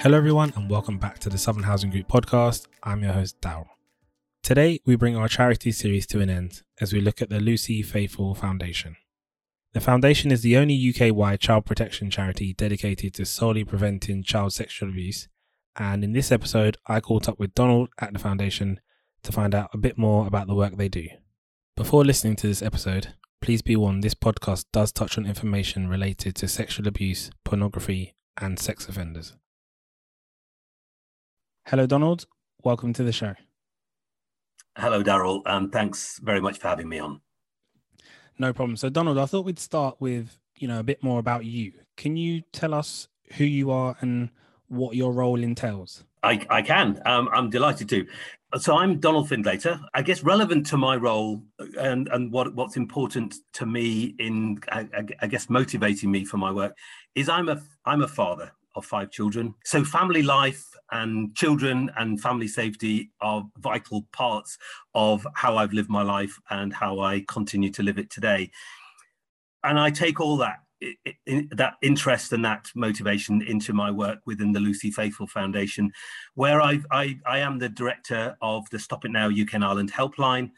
Hello, everyone, and welcome back to the Southern Housing Group podcast. I'm your host, Daryl. Today, we bring our charity series to an end as we look at the Lucy Faithfull Foundation. The foundation is the only UK wide child protection charity dedicated to solely preventing child sexual abuse. And in this episode, I caught up with Donald at the foundation to find out a bit more about the work they do. Before listening to this episode, please be warned this podcast does touch on information related to sexual abuse, pornography, and sex offenders. Hello, Donald. Welcome to the show. Hello, Daryl, and thanks very much for having me on. No problem. So, Donald, I thought we'd start with you know a bit more about you. Can you tell us who you are and what your role entails? I, I can. Um, I'm delighted to. So I'm Donald Findlater. I guess relevant to my role and, and what, what's important to me in, I, I guess, motivating me for my work is I'm a I'm a father of five children. So family life and children and family safety are vital parts of how I've lived my life and how I continue to live it today. And I take all that that interest and that motivation into my work within the Lucy Faithfull Foundation, where I, I, I am the director of the Stop It Now UK and Ireland helpline.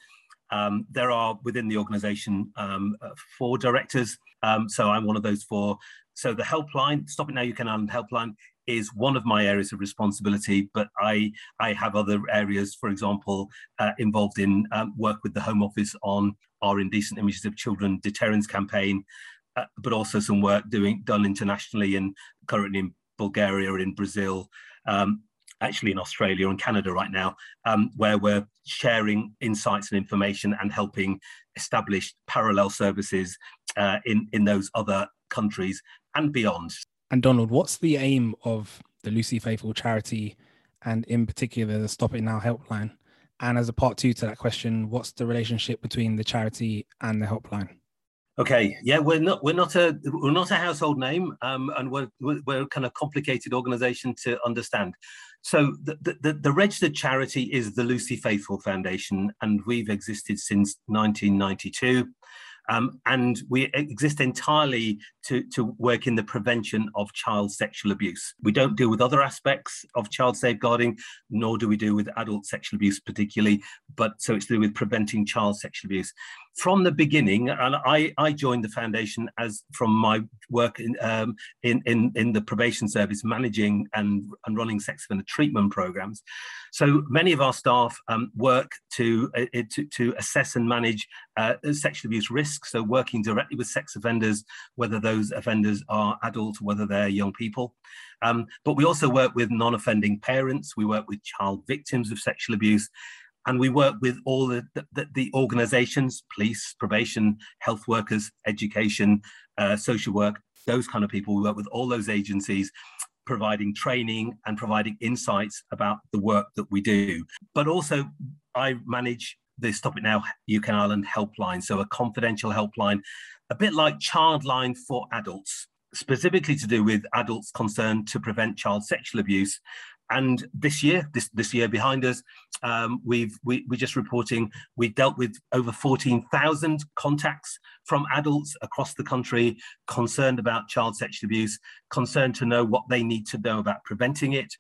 Um, there are within the organisation um, uh, four directors, um, so I'm one of those four. So the helpline, Stop It Now UK and Ireland helpline, is one of my areas of responsibility, but I, I have other areas, for example, uh, involved in um, work with the Home Office on our Indecent Images of Children deterrence campaign, uh, but also some work doing done internationally and currently in Bulgaria, in Brazil, um, actually in Australia and Canada right now, um, where we're sharing insights and information and helping establish parallel services uh, in, in those other countries and beyond. And Donald, what's the aim of the Lucy Faithfull charity and in particular the Stop It Now helpline? And as a part two to that question, what's the relationship between the charity and the helpline? Okay, yeah, we're not we're not a we're not a household name, um, and we're we're kind of complicated organisation to understand. So the, the the registered charity is the Lucy Faithfull Foundation, and we've existed since 1992. Um, and we exist entirely to, to work in the prevention of child sexual abuse. We don't deal with other aspects of child safeguarding, nor do we deal with adult sexual abuse particularly, but so it's to do with preventing child sexual abuse from the beginning, and I, I joined the foundation as from my work in, um, in, in, in, the probation service, managing and, and running sex offender treatment programs. So many of our staff um, work to, uh, to, to, assess and manage uh, sexual abuse risks. So working directly with sex offenders, whether those offenders are adults, whether they're young people. Um, but we also work with non-offending parents. We work with child victims of sexual abuse and we work with all the, the, the organizations, police, probation, health workers, education, uh, social work, those kind of people. We work with all those agencies providing training and providing insights about the work that we do. But also, I manage the Stop It Now UK Ireland helpline, so a confidential helpline, a bit like Childline for adults, specifically to do with adults concerned to prevent child sexual abuse and this year, this this year behind us, um, we've we, we're just reporting we dealt with over 14,000 contacts from adults across the country concerned about child sexual abuse, concerned to know what they need to know about preventing it,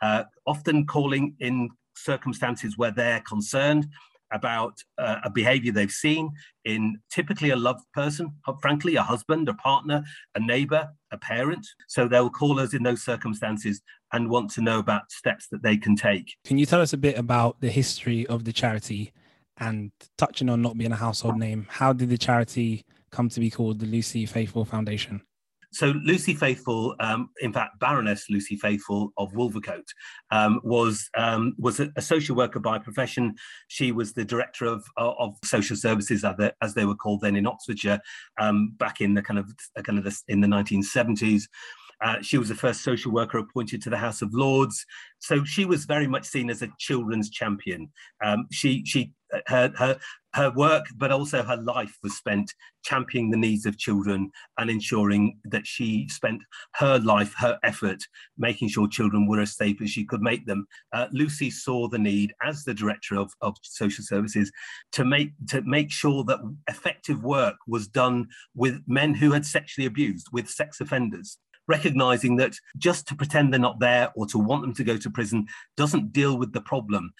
uh, often calling in circumstances where they're concerned about uh, a behavior they've seen in typically a loved person, frankly, a husband, a partner, a neighbor, a parent. So they'll call us in those circumstances and want to know about steps that they can take. Can you tell us a bit about the history of the charity and touching on not being a household name? How did the charity come to be called the Lucy Faithfull Foundation? So Lucy Faithfull, um, in fact, Baroness Lucy Faithfull of Wolvercote, um, was um, was a, social worker by profession. She was the director of, of social services, as they were called then in Oxfordshire, um, back in the kind of kind of the, in the 1970s. Uh, she was the first social worker appointed to the House of Lords, so she was very much seen as a children's champion. Um, she she her her her work, but also her life was spent championing the needs of children and ensuring that she spent her life, her effort, making sure children were as safe as she could make them. Uh, Lucy saw the need as the director of, of social services to make to make sure that effective work was done with men who had sexually abused, with sex offenders recognizing that just to pretend they're not there or to want them to go to prison doesn't deal with the problem.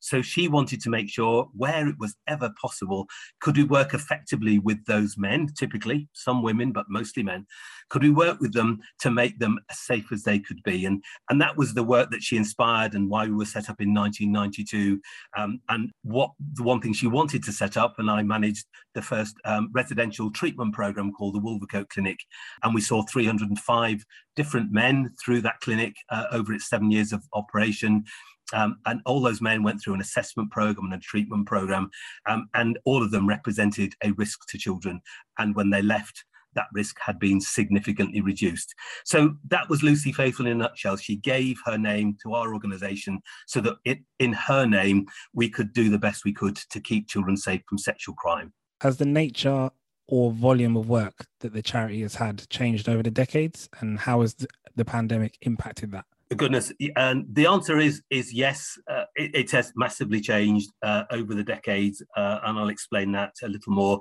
So she wanted to make sure, where it was ever possible, could we work effectively with those men, typically some women, but mostly men? Could we work with them to make them as safe as they could be? And, and that was the work that she inspired and why we were set up in 1992. Um, and what the one thing she wanted to set up, and I managed the first um, residential treatment program called the Wolvercote Clinic. And we saw 305 different men through that clinic uh, over its seven years of operation. Um, and all those men went through an assessment program and a treatment program, um, and all of them represented a risk to children. And when they left, that risk had been significantly reduced. So that was Lucy Faithfull in a nutshell. She gave her name to our organisation so that it, in her name we could do the best we could to keep children safe from sexual crime. Has the nature or volume of work that the charity has had changed over the decades, and how has the pandemic impacted that? Goodness and the answer is is yes uh, it, it, has massively changed uh, over the decades uh, and i'll explain that a little more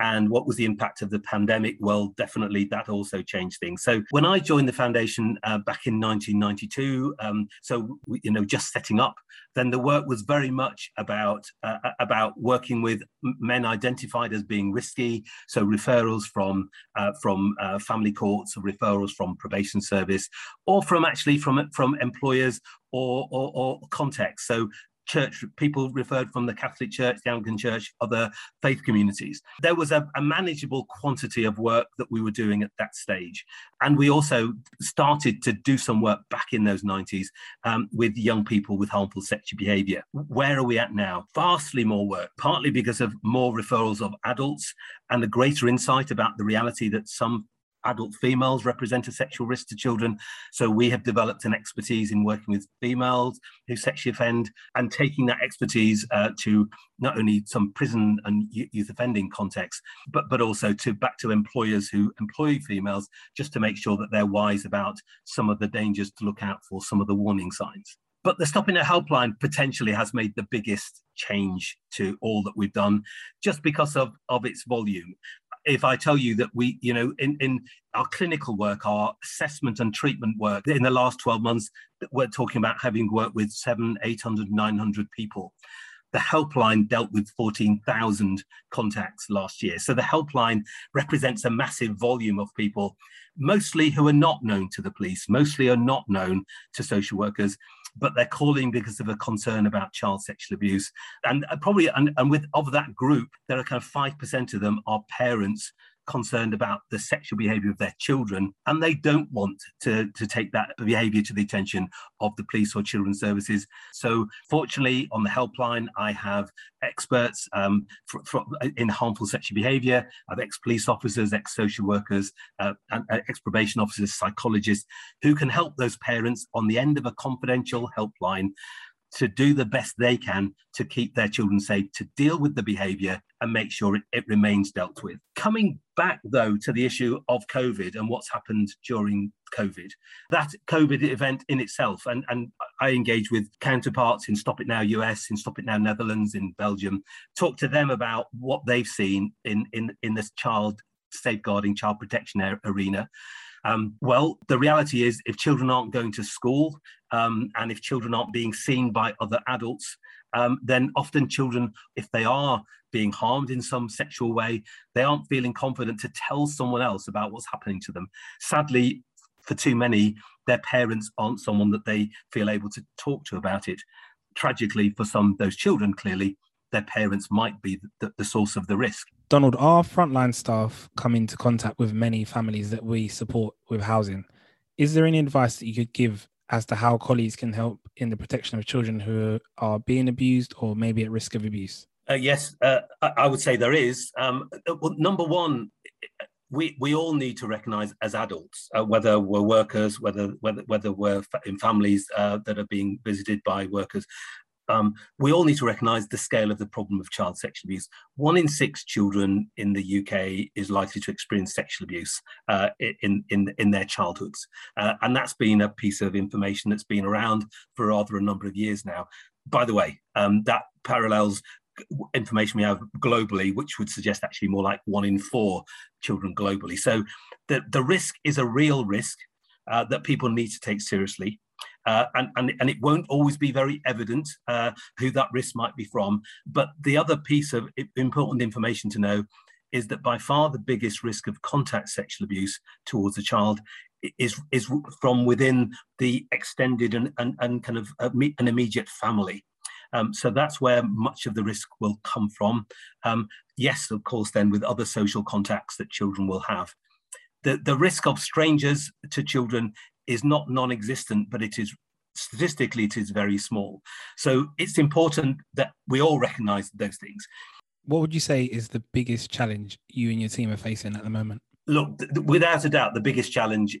and what was the impact of the pandemic? Well, definitely that also changed things. So when I joined the foundation uh, back in 1992, um, so you know just setting up, then the work was very much about uh, about working with men identified as being risky. So referrals from uh, from uh, family courts, or referrals from probation service, or from actually from from employers or, or, or context. So church people referred from the Catholic Church, the Anglican Church, other faith communities. There was a, a, manageable quantity of work that we were doing at that stage. And we also started to do some work back in those 90s um, with young people with harmful sexual behavior. Where are we at now? Vastly more work, partly because of more referrals of adults and a greater insight about the reality that some adult females represent a sexual risk to children. So we have developed an expertise in working with females who sexually offend and taking that expertise uh, to not only some prison and youth offending contexts, but, but also to back to employers who employ females just to make sure that they're wise about some of the dangers to look out for, some of the warning signs. But the Stop It Now helpline potentially has made the biggest change to all that we've done just because of, of its volume if I tell you that we, you know, in, in our clinical work, our assessment and treatment work in the last 12 months, we're talking about having worked with seven, 800, 900 people. The helpline dealt with 14,000 contacts last year. So the helpline represents a massive volume of people, mostly who are not known to the police, mostly are not known to social workers, but they're calling because of a concern about child sexual abuse. And uh, probably, and, and with of that group, there are kind of 5% of them are parents concerned about the sexual behavior of their children and they don't want to, to take that behavior to the attention of the police or children's services. So fortunately on the helpline, I have experts um, for, for, in harmful sexual behavior, I have ex-police officers, ex-social workers, uh, and uh, ex-probation officers, psychologists, who can help those parents on the end of a confidential helpline to do the best they can to keep their children safe, to deal with the behavior and make sure it, it, remains dealt with. Coming back, though, to the issue of COVID and what's happened during COVID, that COVID event in itself, and, and I engage with counterparts in Stop It Now US, in Stop It Now Netherlands, in Belgium, talk to them about what they've seen in, in, in this child safeguarding, child protection arena. Um, well, the reality is, if children aren't going to school um, and if children aren't being seen by other adults, um, then often children, if they are being harmed in some sexual way, they aren't feeling confident to tell someone else about what's happening to them. Sadly, for too many, their parents aren't someone that they feel able to talk to about it. Tragically, for some those children, clearly, their parents might be the, the source of the risk. Donald, our frontline staff come into contact with many families that we support with housing. Is there any advice that you could give as to how colleagues can help in the protection of children who are being abused or maybe at risk of abuse? Uh, yes, uh, I, would say there is. Um, uh, number one, we, we all need to recognize as adults, uh, whether we're workers, whether whether whether we're in families uh, that are being visited by workers, um, we all need to recognise the scale of the problem of child sexual abuse. One in six children in the UK is likely to experience sexual abuse uh, in, in, in their childhoods. Uh, and that's been a piece of information that's been around for rather a number of years now. By the way, um, that parallels information we have globally, which would suggest actually more like one in four children globally. So the, the risk is a real risk. uh, that people need to take seriously. Uh, and, and, and it won't always be very evident uh, who that risk might be from. But the other piece of important information to know is that by far the biggest risk of contact sexual abuse towards a child is is from within the extended and, and, and kind of an immediate family. Um, so that's where much of the risk will come from. Um, yes, of course, then with other social contacts that children will have. The, the risk of strangers to children is not non-existent, but it is statistically it is very small. So it's important that we all recognize those things. What would you say is the biggest challenge you and your team are facing at the moment? Look, without a doubt, the biggest challenge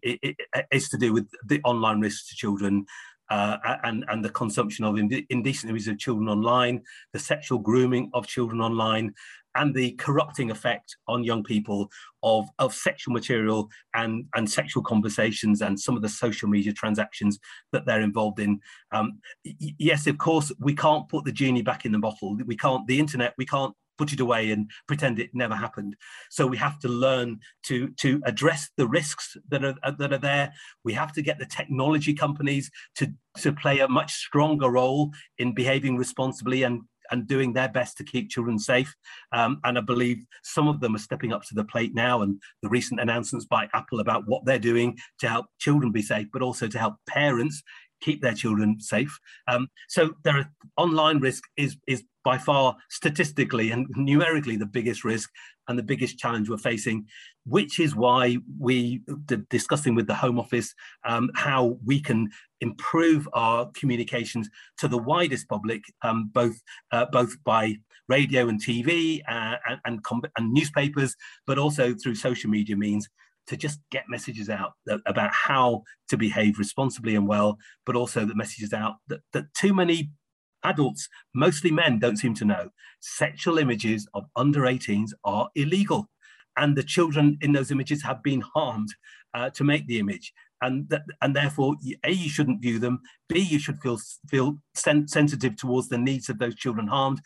is to do with the online risks to children uh, and, and the consumption of indecent images of children online, the sexual grooming of children online, and the corrupting effect on young people of, of sexual material and, and sexual conversations and some of the social media transactions that they're involved in. Um, yes, of course, we can't put the genie back in the bottle. We can't, the internet, we can't put it away and pretend it never happened. So we have to learn to, to address the risks that are, that are there. We have to get the technology companies to, to play a much stronger role in behaving responsibly and and doing their best to keep children safe. Um, and I believe some of them are stepping up to the plate now. And the recent announcements by Apple about what they're doing to help children be safe, but also to help parents keep their children safe. Um, so there are online risk is is by far statistically and numerically the biggest risk and the biggest challenge we're facing, which is why we discussing with the Home Office um, how we can improve our communications to the widest public, um, both uh, both by radio and TV uh, and, and, and newspapers, but also through social media means to just get messages out about how to behave responsibly and well, but also the messages out that, that too many adults, mostly men, don't seem to know. Sexual images of under 18s are illegal. And the children in those images have been harmed uh, to make the image. And, that, and therefore, A, you shouldn't view them. B, you should feel, feel sen sensitive towards the needs of those children harmed.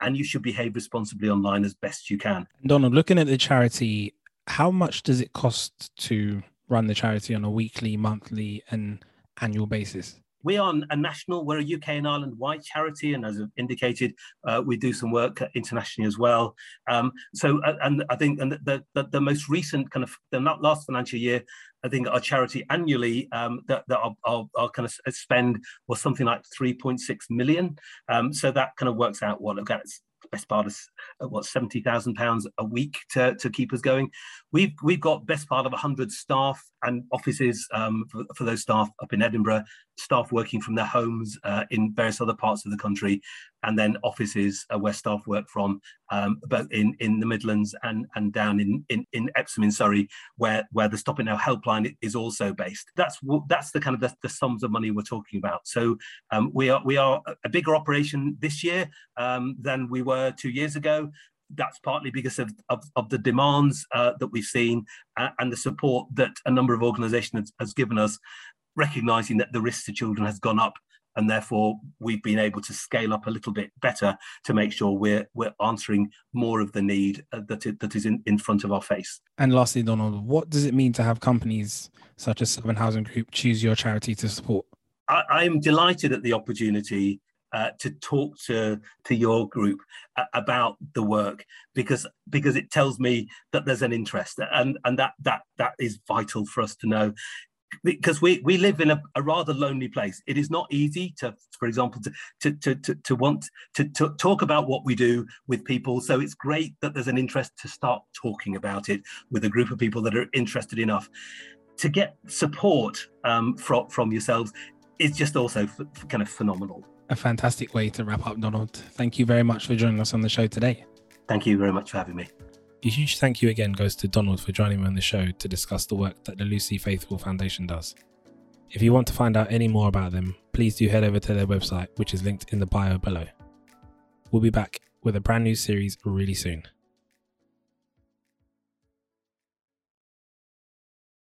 And you should behave responsibly online as best you can. Donald, looking at the charity, how much does it cost to run the charity on a weekly, monthly, and annual basis? We are a national, we're a UK and Ireland wide charity, and as I've indicated, uh, we do some work internationally as well. Um, so, uh, and I think and the, the, the, most recent kind of the last financial year, I think our charity annually um, that, that our, our, our, kind of spend was something like 3.6 million. Um, so that kind of works out what again it's best part of uh, what seventy thousand pounds a week to, to keep us going. We've we've got best part of hundred staff and offices um, for, for, those staff up in Edinburgh, staff working from their homes uh, in various other parts of the country, and then offices uh, where staff work from, um, both in, in the Midlands and, and down in, in, in Epsom in Surrey, where, where the Stop It Now helpline is also based. That's that's the kind of the, the sums of money we're talking about. So um, we are we are a bigger operation this year um, than we were two years ago that's partly because of, of, of the demands uh, that we've seen uh, and the support that a number of organisations has, has, given us, recognising that the risk to children has gone up. And therefore, we've been able to scale up a little bit better to make sure we're we're answering more of the need uh, that, it, that is in, in front of our face. And lastly, Donald, what does it mean to have companies such as Southern Housing Group choose your charity to support? I, am delighted at the opportunity uh, to talk to to your group uh, about the work because because it tells me that there's an interest and and that that that is vital for us to know because we, we live in a, a, rather lonely place. It is not easy to, for example, to, to, to, to, to want to, to talk about what we do with people. So it's great that there's an interest to start talking about it with a group of people that are interested enough. To get support um, from, from yourselves is just also kind of phenomenal a fantastic way to wrap up, Donald. Thank you very much for joining us on the show today. Thank you very much for having me. A huge thank you again goes to Donald for joining me on the show to discuss the work that the Lucy Faithfull Foundation does. If you want to find out any more about them, please do head over to their website, which is linked in the bio below. We'll be back with a brand new series really soon.